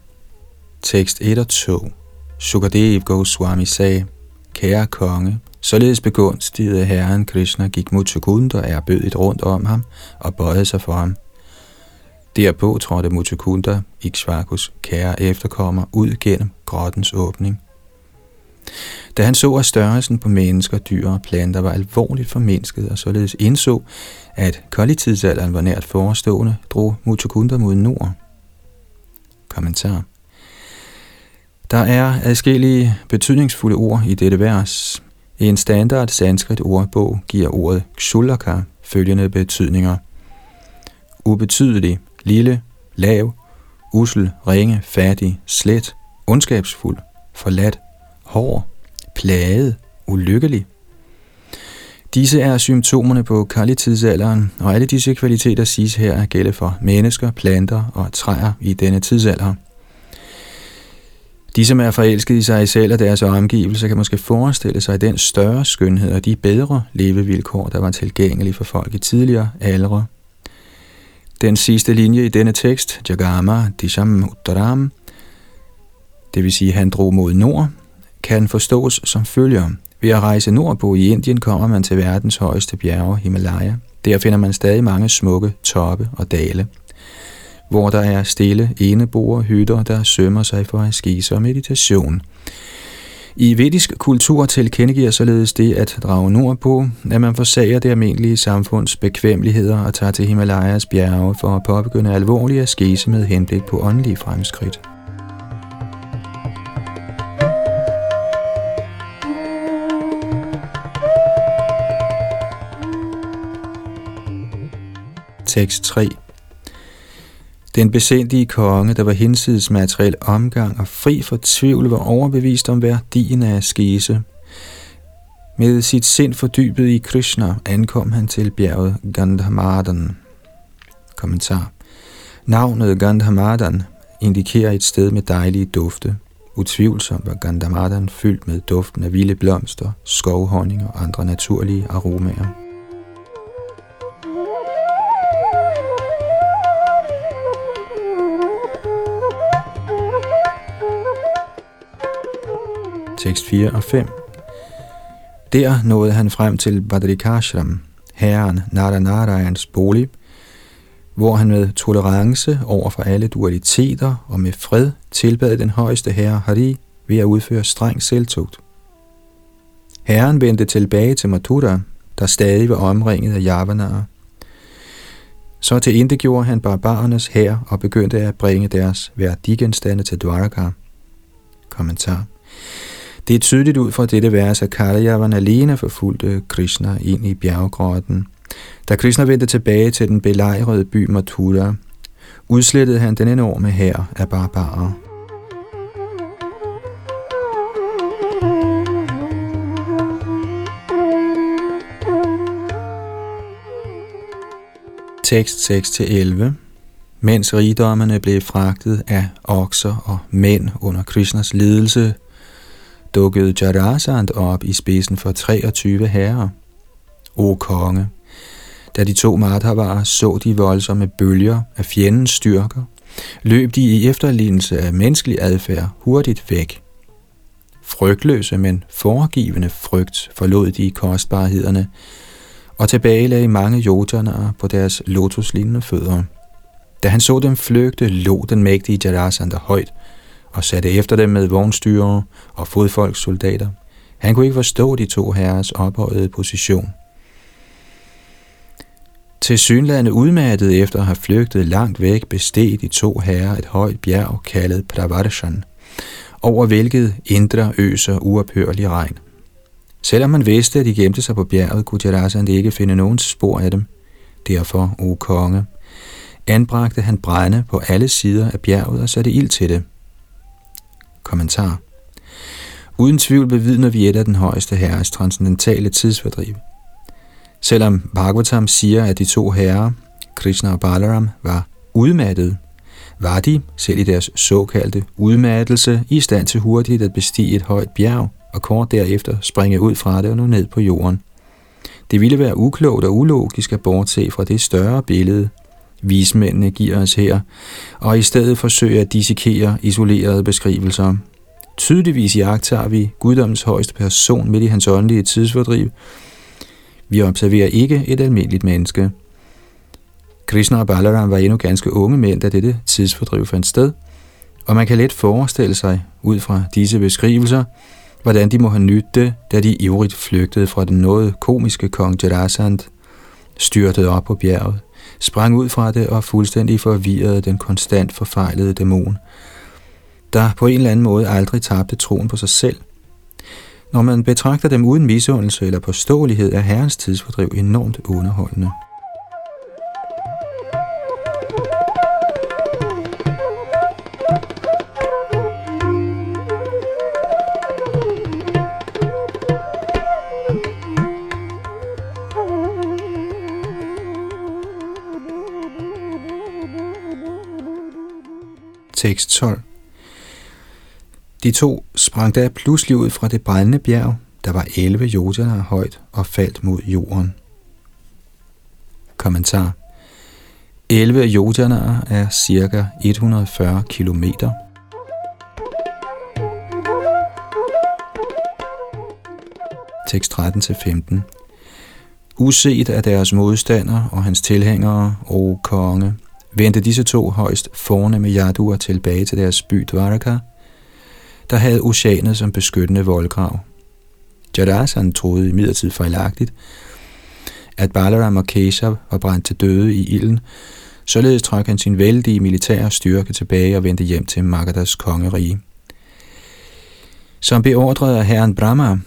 Tekst 1 og 2 Sukadev Goswami sagde, Kære konge, således begunstigede Herren Krishna gik mod og erbødigt rundt om ham og bøjede sig for ham. Derpå trådte Mutukunda, Ikshvakus kære efterkommer, ud gennem grottens åbning. Da han så, at størrelsen på mennesker, dyr og planter var alvorligt formindsket, og således indså, at kolditidsalderen var nært forestående, drog Mutukunda mod nord. Kommentar Der er adskillige betydningsfulde ord i dette vers. I en standard sanskrit ordbog giver ordet kshulaka følgende betydninger. Ubetydelig, lille, lav, usel, ringe, fattig, slet, ondskabsfuld, forladt, hård, plaget, ulykkelig. Disse er symptomerne på kalitidsalderen, og alle disse kvaliteter siges her at gælde for mennesker, planter og træer i denne tidsalder. De, som er forelsket i sig selv og deres omgivelser, kan måske forestille sig den større skønhed og de bedre levevilkår, der var tilgængelige for folk i tidligere aldre. Den sidste linje i denne tekst, Jagama Disham Uttaram, det vil sige, han drog mod nord, kan forstås som følger. Ved at rejse nordpå i Indien kommer man til verdens højeste bjerge, Himalaya. Der finder man stadig mange smukke toppe og dale, hvor der er stille eneboer hytter, der sømmer sig for askese og meditation. I vedisk kultur tilkendegiver således det at drage nordpå, at man forsager det almindelige samfunds bekvemmeligheder og tager til Himalayas bjerge for at påbegynde alvorlige askese med henblik på åndelige fremskridt. Tekst 3 den besindige konge, der var hinsides materiel omgang og fri for tvivl, var overbevist om værdien af askese. Med sit sind fordybet i Krishna ankom han til bjerget Gandhamadan. Kommentar. Navnet Gandhamadan indikerer et sted med dejlige dufte. Utvivlsomt var Gandhamadan fyldt med duften af vilde blomster, skovhonning og andre naturlige aromaer. Tekst 4 og 5. Der nåede han frem til Badrikashram, herren Naranarayans bolig, hvor han med tolerance over for alle dualiteter og med fred tilbad den højeste herre Hari ved at udføre streng selvtugt. Herren vendte tilbage til Mathura, der stadig var omringet af javanarer. Så til ikke gjorde han barbarernes hær og begyndte at bringe deres værdigenstande til Dwaraka. Kommentar. Det er tydeligt ud fra dette vers, at Kalayavan alene forfulgte Krishna ind i bjerggrotten. Da Krishna vendte tilbage til den belejrede by Mathura, udslettede han den enorme hær af barbarer. Tekst 6-11 Mens rigdommerne blev fragtet af okser og mænd under Krishnas ledelse, dukkede Jarasand op i spidsen for 23 herrer. O konge, da de to Madhavarer så de voldsomme bølger af fjendens styrker, løb de i efterlignelse af menneskelig adfærd hurtigt væk. Frygtløse, men foregivende frygt forlod de kostbarhederne, og tilbage lagde mange yojaner på deres lotuslignende fødder. Da han så dem flygte, lå den mægtige Jarasandha højt og satte efter dem med vognstyrere og fodfolkssoldater. Han kunne ikke forstå de to herres ophøjede position. Til synlande udmattet efter at have flygtet langt væk, besteg de to herrer et højt bjerg kaldet Pravarshan, over hvilket indre øser uophørlig regn. Selvom man vidste, at de gemte sig på bjerget, kunne Jarasan ikke finde nogen spor af dem. Derfor, o konge, anbragte han brænde på alle sider af bjerget og satte ild til det. Kommentar Uden tvivl bevidner vi et af den højeste herres transcendentale tidsfordriv. Selvom Bhagavatam siger, at de to herrer, Krishna og Balaram, var udmattede, var de, selv i deres såkaldte udmattelse, i stand til hurtigt at bestige et højt bjerg og kort derefter springe ud fra det og nå ned på jorden. Det ville være uklogt og ulogisk at bortse fra det større billede, vismændene giver os her, og i stedet forsøge at dissekere isolerede beskrivelser. Tydeligvis jagter vi guddommens højeste person midt i hans åndelige tidsfordriv. Vi observerer ikke et almindeligt menneske. Krishna og Balaram var endnu ganske unge mænd, da dette tidsfordriv fandt sted, og man kan let forestille sig, ud fra disse beskrivelser, hvordan de må have nydt det, da de ivrigt flygtede fra den noget komiske kong Jarasand, styrtede op på bjerget, sprang ud fra det og fuldstændig forvirrede den konstant forfejlede dæmon, der på en eller anden måde aldrig tabte troen på sig selv. Når man betragter dem uden misundelse eller påståelighed, er herrens tidsfordriv enormt underholdende. Tekst 12 De to sprang da pludselig ud fra det brændende bjerg, der var 11 yojaner højt og faldt mod jorden. Kommentar 11 yojaner er cirka 140 kilometer. Tekst 13-15 Uset af deres modstander og hans tilhængere, og konge, vendte disse to højst fornemme jaduer tilbage til deres by Dvaraka, der havde oceanet som beskyttende voldgrav. Jadasan troede imidlertid fejlagtigt, at Balaram og Keshav var brændt til døde i ilden, således trak han sin vældige militære styrke tilbage og vendte hjem til Magadas kongerige. Som beordret af herren Brahma,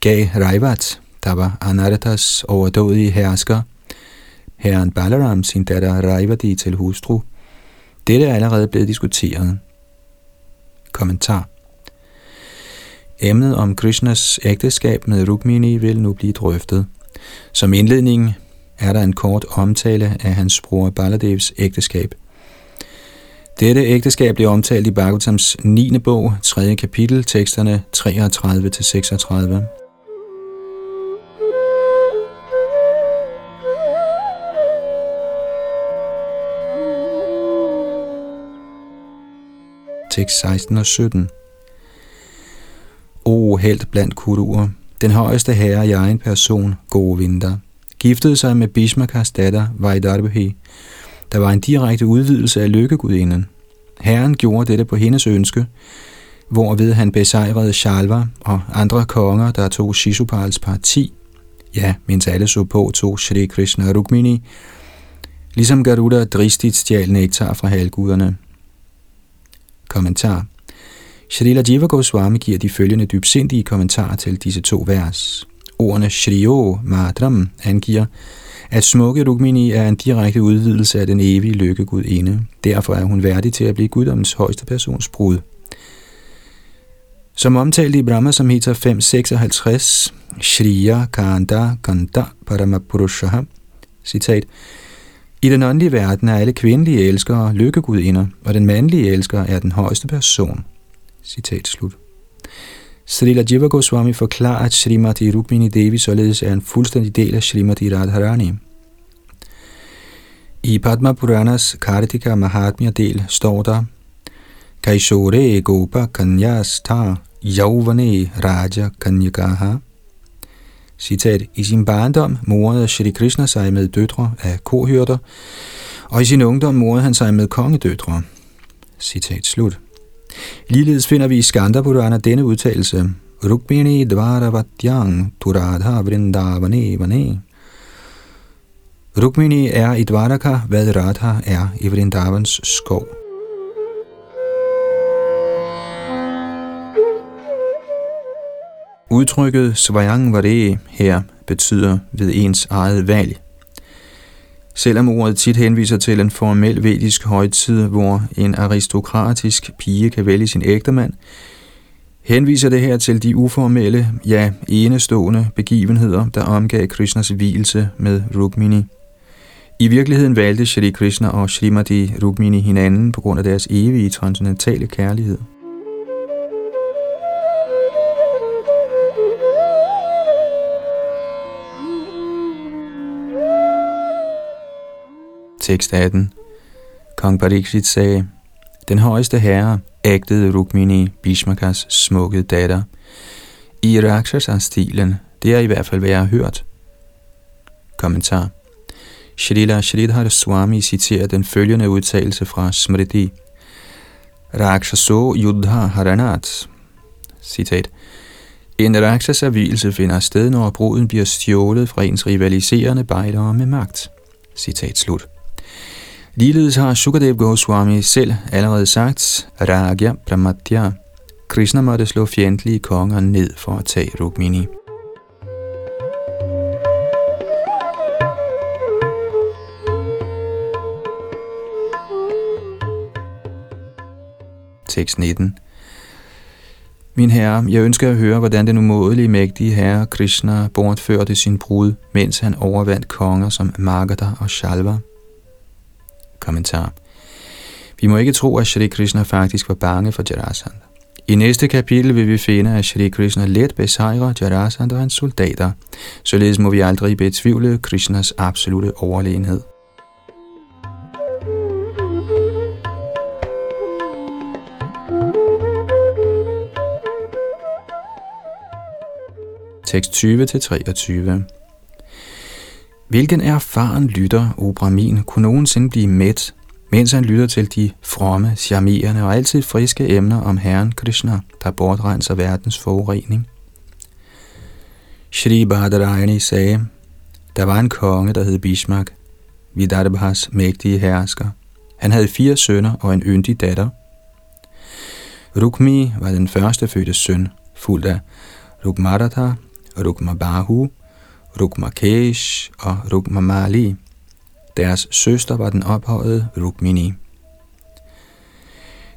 gav Raivat, der var Anaratas overdådige hersker, herren Balaram sin datter Raivati til hustru. Dette er allerede blevet diskuteret. Kommentar Emnet om Krishnas ægteskab med Rukmini vil nu blive drøftet. Som indledning er der en kort omtale af hans bror Baladevs ægteskab. Dette ægteskab bliver omtalt i Bhagavatams 9. bog, 3. kapitel, teksterne 33-36. Tekst 16 og 17. O helt blandt kuruer, den højeste herre i egen person, gode vinter, giftede sig med Bishmakas datter Vaidarbhi. der var en direkte udvidelse af lykkegudinden. Herren gjorde dette på hendes ønske, hvorved han besejrede Shalva og andre konger, der tog Shishupals parti, ja, mens alle så på tog Shri Krishna Rukmini, ligesom Garuda dristigt stjal nektar fra halvguderne. Kommentar Srila Jiva Goswami giver de følgende dybsindige kommentarer til disse to vers. Ordene Shriyo Madram angiver, at smukke Rukmini er en direkte udvidelse af den evige lykkegudinde. Derfor er hun værdig til at blive guddommens højeste persons brud. Som omtalt i Brahma Samhita 556, Shriya Kanda Kanda Paramapurushaha, citat, i den åndelige verden er alle kvindelige elskere lykkegudinder, og den mandlige elsker er den højeste person. Citat slut. Srila Jiva Goswami forklarer, at Srimati Rukmini Devi således er en fuldstændig del af Srimati Radharani. I Padma Puranas Kartika Mahatmya del står der, Kaishore Gopa Kanyas Ta Yauvane Raja Kanyakaha. Citat, I sin barndom morede Shri Krishna sig med døtre af kohyrter, og i sin ungdom morede han sig med kongedøtre. Citat slut. Ligeledes finder vi i Skanda Purana denne udtalelse, Rukmini Dvaravatyang Turadha Vrindavane Vane. Rukmini er i Dvaraka, hvad Radha er i Vrindavans skov. Udtrykket Svayang Vare her betyder ved ens eget valg. Selvom ordet tit henviser til en formel vedisk højtid, hvor en aristokratisk pige kan vælge sin ægtemand, henviser det her til de uformelle, ja enestående begivenheder, der omgav Krishnas hvilelse med Rukmini. I virkeligheden valgte Shri Krishna og Srimati Rukmini hinanden på grund af deres evige transcendentale kærlighed. Tekst 18. Kong Pariksit sagde, Den højeste herre ægtede Rukmini, Bishmakas smukke datter. I Rakshasa-stilen, det er i hvert fald, hvad jeg har hørt. Kommentar. Shrila Shridhar Swami citerer den følgende udtalelse fra Smriti. Rakshaso Yudha Haranat. Citat. En Rakshasa-hvilelse finder sted, når bruden bliver stjålet fra ens rivaliserende bejdere med magt. Citat slut. Ligeledes har Sukadev Goswami selv allerede sagt, Ragya Pramatya, Krishna måtte slå fjendtlige konger ned for at tage Rukmini. Tekst 19 Min herre, jeg ønsker at høre, hvordan den umådelige mægtige herre Krishna bortførte sin brud, mens han overvandt konger som Magadha og Shalva. Kommentar. Vi må ikke tro, at Shri Krishna faktisk var bange for Jarasandha. I næste kapitel vil vi finde, at Shri Krishna let besejrer Jarasandha og hans soldater. Således må vi aldrig betvivle Krishnas absolute overlegenhed. Tekst 20-23 Hvilken erfaren lytter, o Brahmin, kunne nogensinde blive mæt, mens han lytter til de fromme, charmerende og altid friske emner om Herren Krishna, der bortrenser verdens forurening? Shri Bhadarayani sagde, der var en konge, der hed Bishmak, Vidarbhas mægtige hersker. Han havde fire sønner og en yndig datter. Rukmi var den første fødte søn, fuldt af Rukmarata, Rukmabahu Rukmakesh og Rukmamali. Deres søster var den ophøjede Rukmini.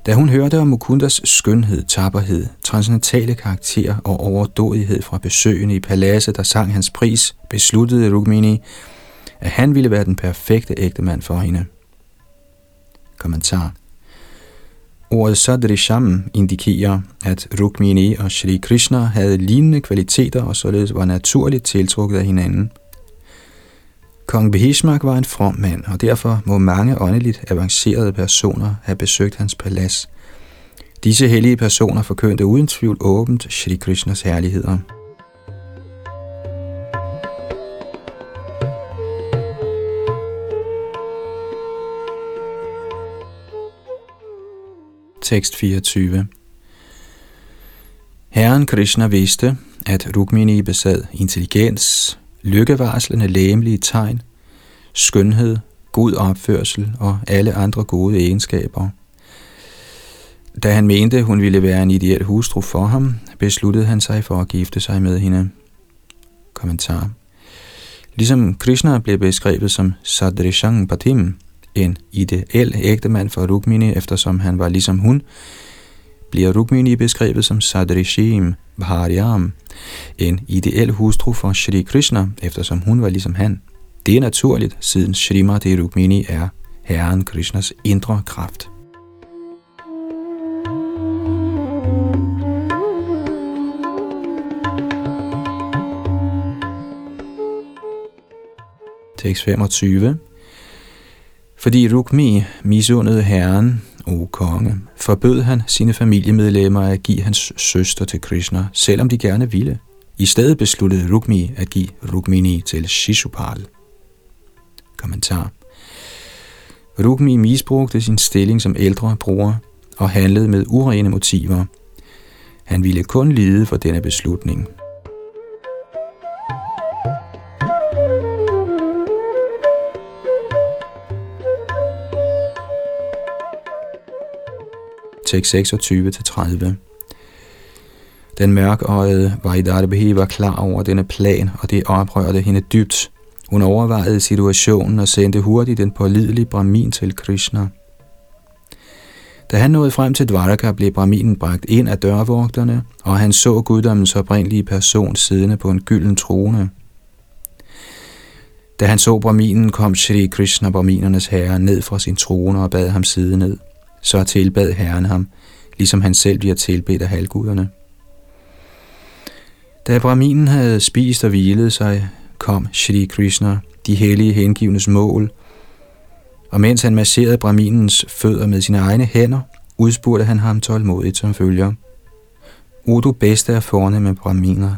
Da hun hørte om Mukundas skønhed, tapperhed, transcendentale karakter og overdådighed fra besøgende i paladset, der sang hans pris, besluttede Rukmini, at han ville være den perfekte ægtemand for hende. Kommentar Ordet Sadrisham indikerer, at Rukmini og Shri Krishna havde lignende kvaliteter og således var naturligt tiltrukket af hinanden. Kong Behishmak var en from mand, og derfor må mange åndeligt avancerede personer have besøgt hans palads. Disse hellige personer forkyndte uden tvivl åbent Shri Krishnas herligheder. Tekst 24 Herren Krishna vidste, at Rukmini besad intelligens, lykkevarslende læmelige tegn, skønhed, god opførsel og alle andre gode egenskaber. Da han mente, hun ville være en ideel hustru for ham, besluttede han sig for at gifte sig med hende. Kommentar. Ligesom Krishna blev beskrevet som Sadrishang Patim, en ideel ægtemand for Rukmini, eftersom han var ligesom hun, bliver Rukmini beskrevet som Sadrishim Bharyam, en ideel hustru for Shri Krishna, eftersom hun var ligesom han. Det er naturligt, siden Srimati Rukmini er Herren Krishnas indre kraft. Tekst 25 fordi Rukmi misundede herren, o konge, forbød han sine familiemedlemmer at give hans søster til Krishna, selvom de gerne ville. I stedet besluttede Rukmi at give Rukmini til Shishupal. Kommentar Rukmi misbrugte sin stilling som ældre bror og handlede med urene motiver. Han ville kun lide for denne beslutning. Tekst 26-30. Den mørkøjede Vaidarbhi var klar over denne plan, og det oprørte hende dybt. Hun overvejede situationen og sendte hurtigt den pålidelige Brahmin til Krishna. Da han nåede frem til Dvaraka, blev Brahminen bragt ind af dørvogterne, og han så guddommens oprindelige person siddende på en gylden trone. Da han så Brahminen, kom Shri Krishna, Brahminernes herre, ned fra sin trone og bad ham sidde ned så tilbad Herren ham, ligesom han selv bliver tilbedt af halvguderne. Da Brahminen havde spist og hvilet sig, kom Shri Krishna, de hellige hengivnes mål, og mens han masserede Brahminens fødder med sine egne hænder, udspurgte han ham tålmodigt som følger. O du bedste af med Brahminer,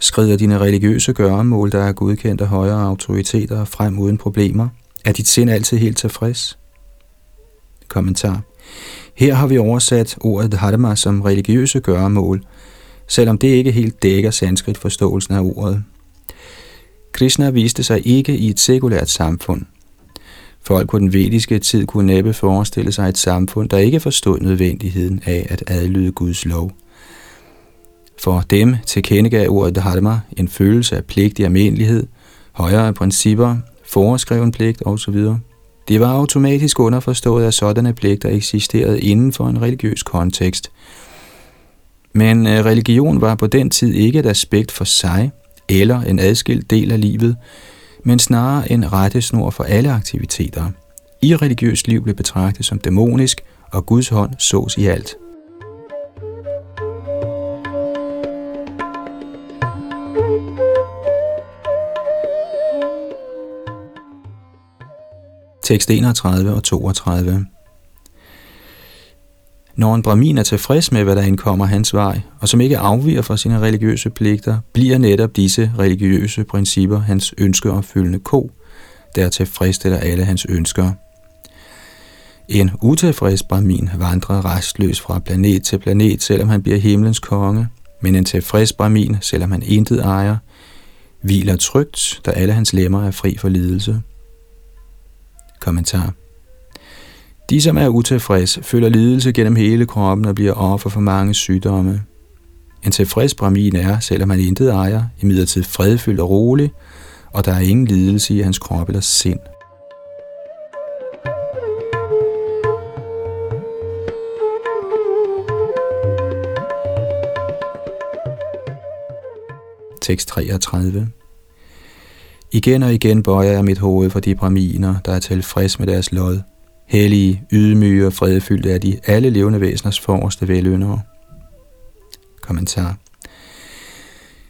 skrider dine religiøse gøremål, der er godkendt af højere autoriteter, frem uden problemer? Er dit sind altid helt tilfreds? Kommentar. Her har vi oversat ordet dharma som religiøse gøremål, selvom det ikke helt dækker sanskrit forståelsen af ordet. Krishna viste sig ikke i et sekulært samfund. Folk på den vediske tid kunne næppe forestille sig et samfund, der ikke forstod nødvendigheden af at adlyde Guds lov. For dem tilkendegav ordet dharma en følelse af pligt i almindelighed, højere principper, foreskreven pligt osv. Det var automatisk underforstået, at sådanne pligter eksisterede inden for en religiøs kontekst. Men øh, religion var på den tid ikke et aspekt for sig eller en adskilt del af livet, men snarere en rettesnor for alle aktiviteter. I religiøst liv blev betragtet som dæmonisk, og Guds hånd sås i alt. Tekst 31 og 32. Når en brahmin er tilfreds med, hvad der indkommer hans vej, og som ikke afviger fra sine religiøse pligter, bliver netop disse religiøse principper hans ønskeopfyldende ko, der tilfredsstiller alle hans ønsker. En utilfreds brahmin vandrer restløs fra planet til planet, selvom han bliver himlens konge, men en tilfreds brahmin, selvom han intet ejer, hviler trygt, da alle hans lemmer er fri for lidelse. Kommentar. De, som er utilfredse, føler lidelse gennem hele kroppen og bliver offer for mange sygdomme. En tilfreds brahmin er, selvom han intet ejer, imidlertid fredfyldt og rolig, og der er ingen lidelse i hans krop eller sind. Tekst 33 Igen og igen bøjer jeg mit hoved for de braminer, der er tilfreds med deres lod. Hellige, ydmyge og fredfyldte er de alle levende væseners forreste veløndere. Kommentar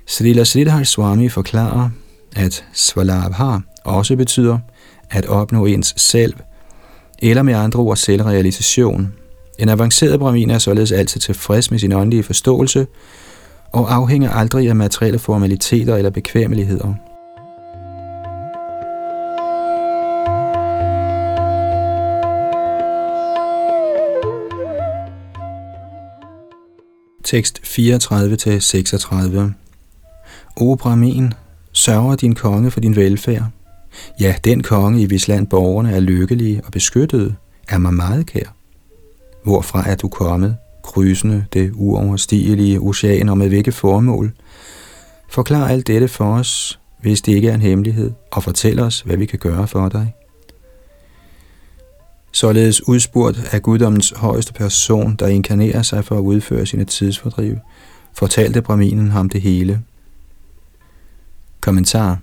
Srila Sridhar Swami forklarer, at Svalabha også betyder at opnå ens selv, eller med andre ord selvrealisation. En avanceret brahmin er således altid tilfreds med sin åndelige forståelse, og afhænger aldrig af materielle formaliteter eller bekvemmeligheder. Tekst 34-36 O Brahmin, sørger din konge for din velfærd. Ja, den konge, i hvis land borgerne er lykkelige og beskyttede, er mig meget kær. Hvorfra er du kommet, krydsende det uoverstigelige oceaner med hvilke formål? Forklar alt dette for os, hvis det ikke er en hemmelighed, og fortæl os, hvad vi kan gøre for dig. Således udspurgt af guddommens højeste person, der inkarnerer sig for at udføre sine tidsfordriv, fortalte Brahminen ham det hele. Kommentar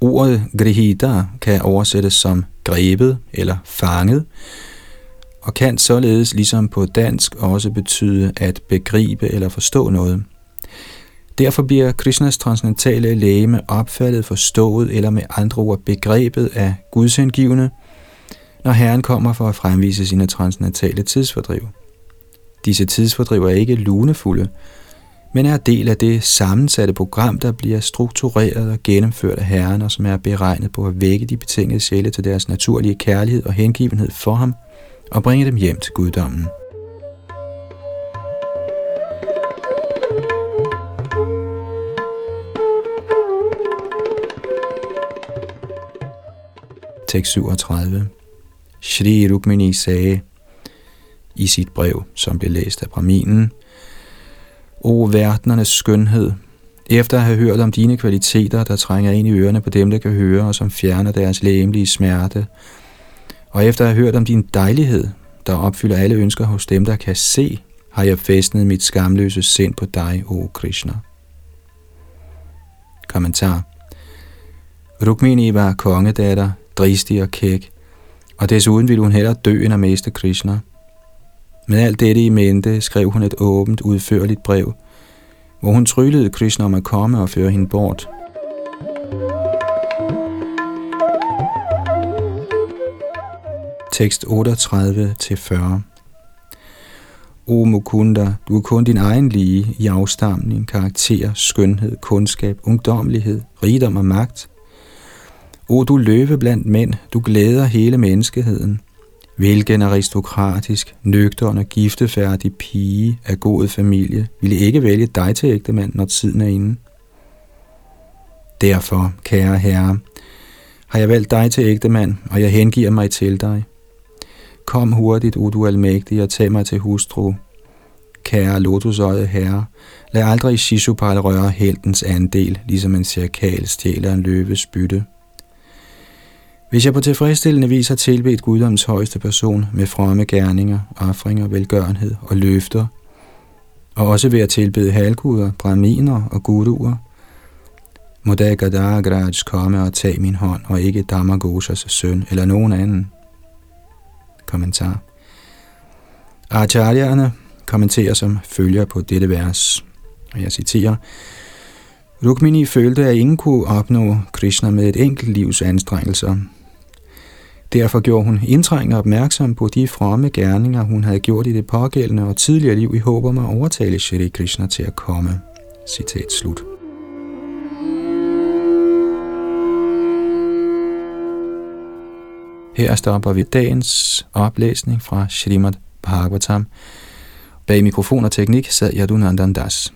Ordet grihita kan oversættes som grebet eller fanget, og kan således ligesom på dansk også betyde at begribe eller forstå noget. Derfor bliver Krishnas transcendentale lægeme opfattet, forstået eller med andre ord begrebet af gudsindgivende, når Herren kommer for at fremvise sine transnatale tidsfordriv. Disse tidsfordriv er ikke lunefulde, men er del af det sammensatte program, der bliver struktureret og gennemført af Herren, og som er beregnet på at vække de betingede sjæle til deres naturlige kærlighed og hengivenhed for ham, og bringe dem hjem til guddommen. Tekst 37 Shri Rukmini sagde i sit brev, som blev læst af Brahminen, O verdenernes skønhed, efter at have hørt om dine kvaliteter, der trænger ind i ørerne på dem, der kan høre, og som fjerner deres læmelige smerte, og efter at have hørt om din dejlighed, der opfylder alle ønsker hos dem, der kan se, har jeg fæstnet mit skamløse sind på dig, o Krishna. Kommentar Rukmini var kongedatter, dristig og kæk, og desuden ville hun hellere dø end at miste Krishna – med alt dette i mente skrev hun et åbent, udførligt brev, hvor hun tryllede Krishna om at komme og føre hende bort. Tekst 38-40 O Mukunda, du er kun din egen lige i afstamning, karakter, skønhed, kundskab, ungdommelighed, rigdom og magt. O du løve blandt mænd, du glæder hele menneskeheden – Hvilken aristokratisk, nøgtern og giftefærdig pige af god familie ville ikke vælge dig til ægtemand, når tiden er inde? Derfor, kære herre, har jeg valgt dig til ægtemand, og jeg hengiver mig til dig. Kom hurtigt, o du almægtige, og tag mig til hustru. Kære lotusøjet herre, lad aldrig Shishupal røre heltens andel, ligesom en cirkal stjæler en løves bytte. Hvis jeg på tilfredsstillende vis har tilbedt guddoms højeste person med fromme gerninger, offringer, velgørenhed og løfter, og også ved at tilbede halvguder, braminer og guduer, må da Gadagraj komme og tage min hånd, og ikke Damagosas søn eller nogen anden. Kommentar. Acharyerne kommenterer som følger på dette vers, og jeg citerer, Rukmini følte, at ingen kunne opnå Krishna med et enkelt livs anstrengelser, Derfor gjorde hun indtrængende opmærksom på de fromme gerninger, hun havde gjort i det pågældende og tidligere liv i håb om at overtale Shri Krishna til at komme. Citat slut. Her stopper vi dagens oplæsning fra Srimad Bhagavatam. Bag mikrofon og teknik sad Yadunandan Das.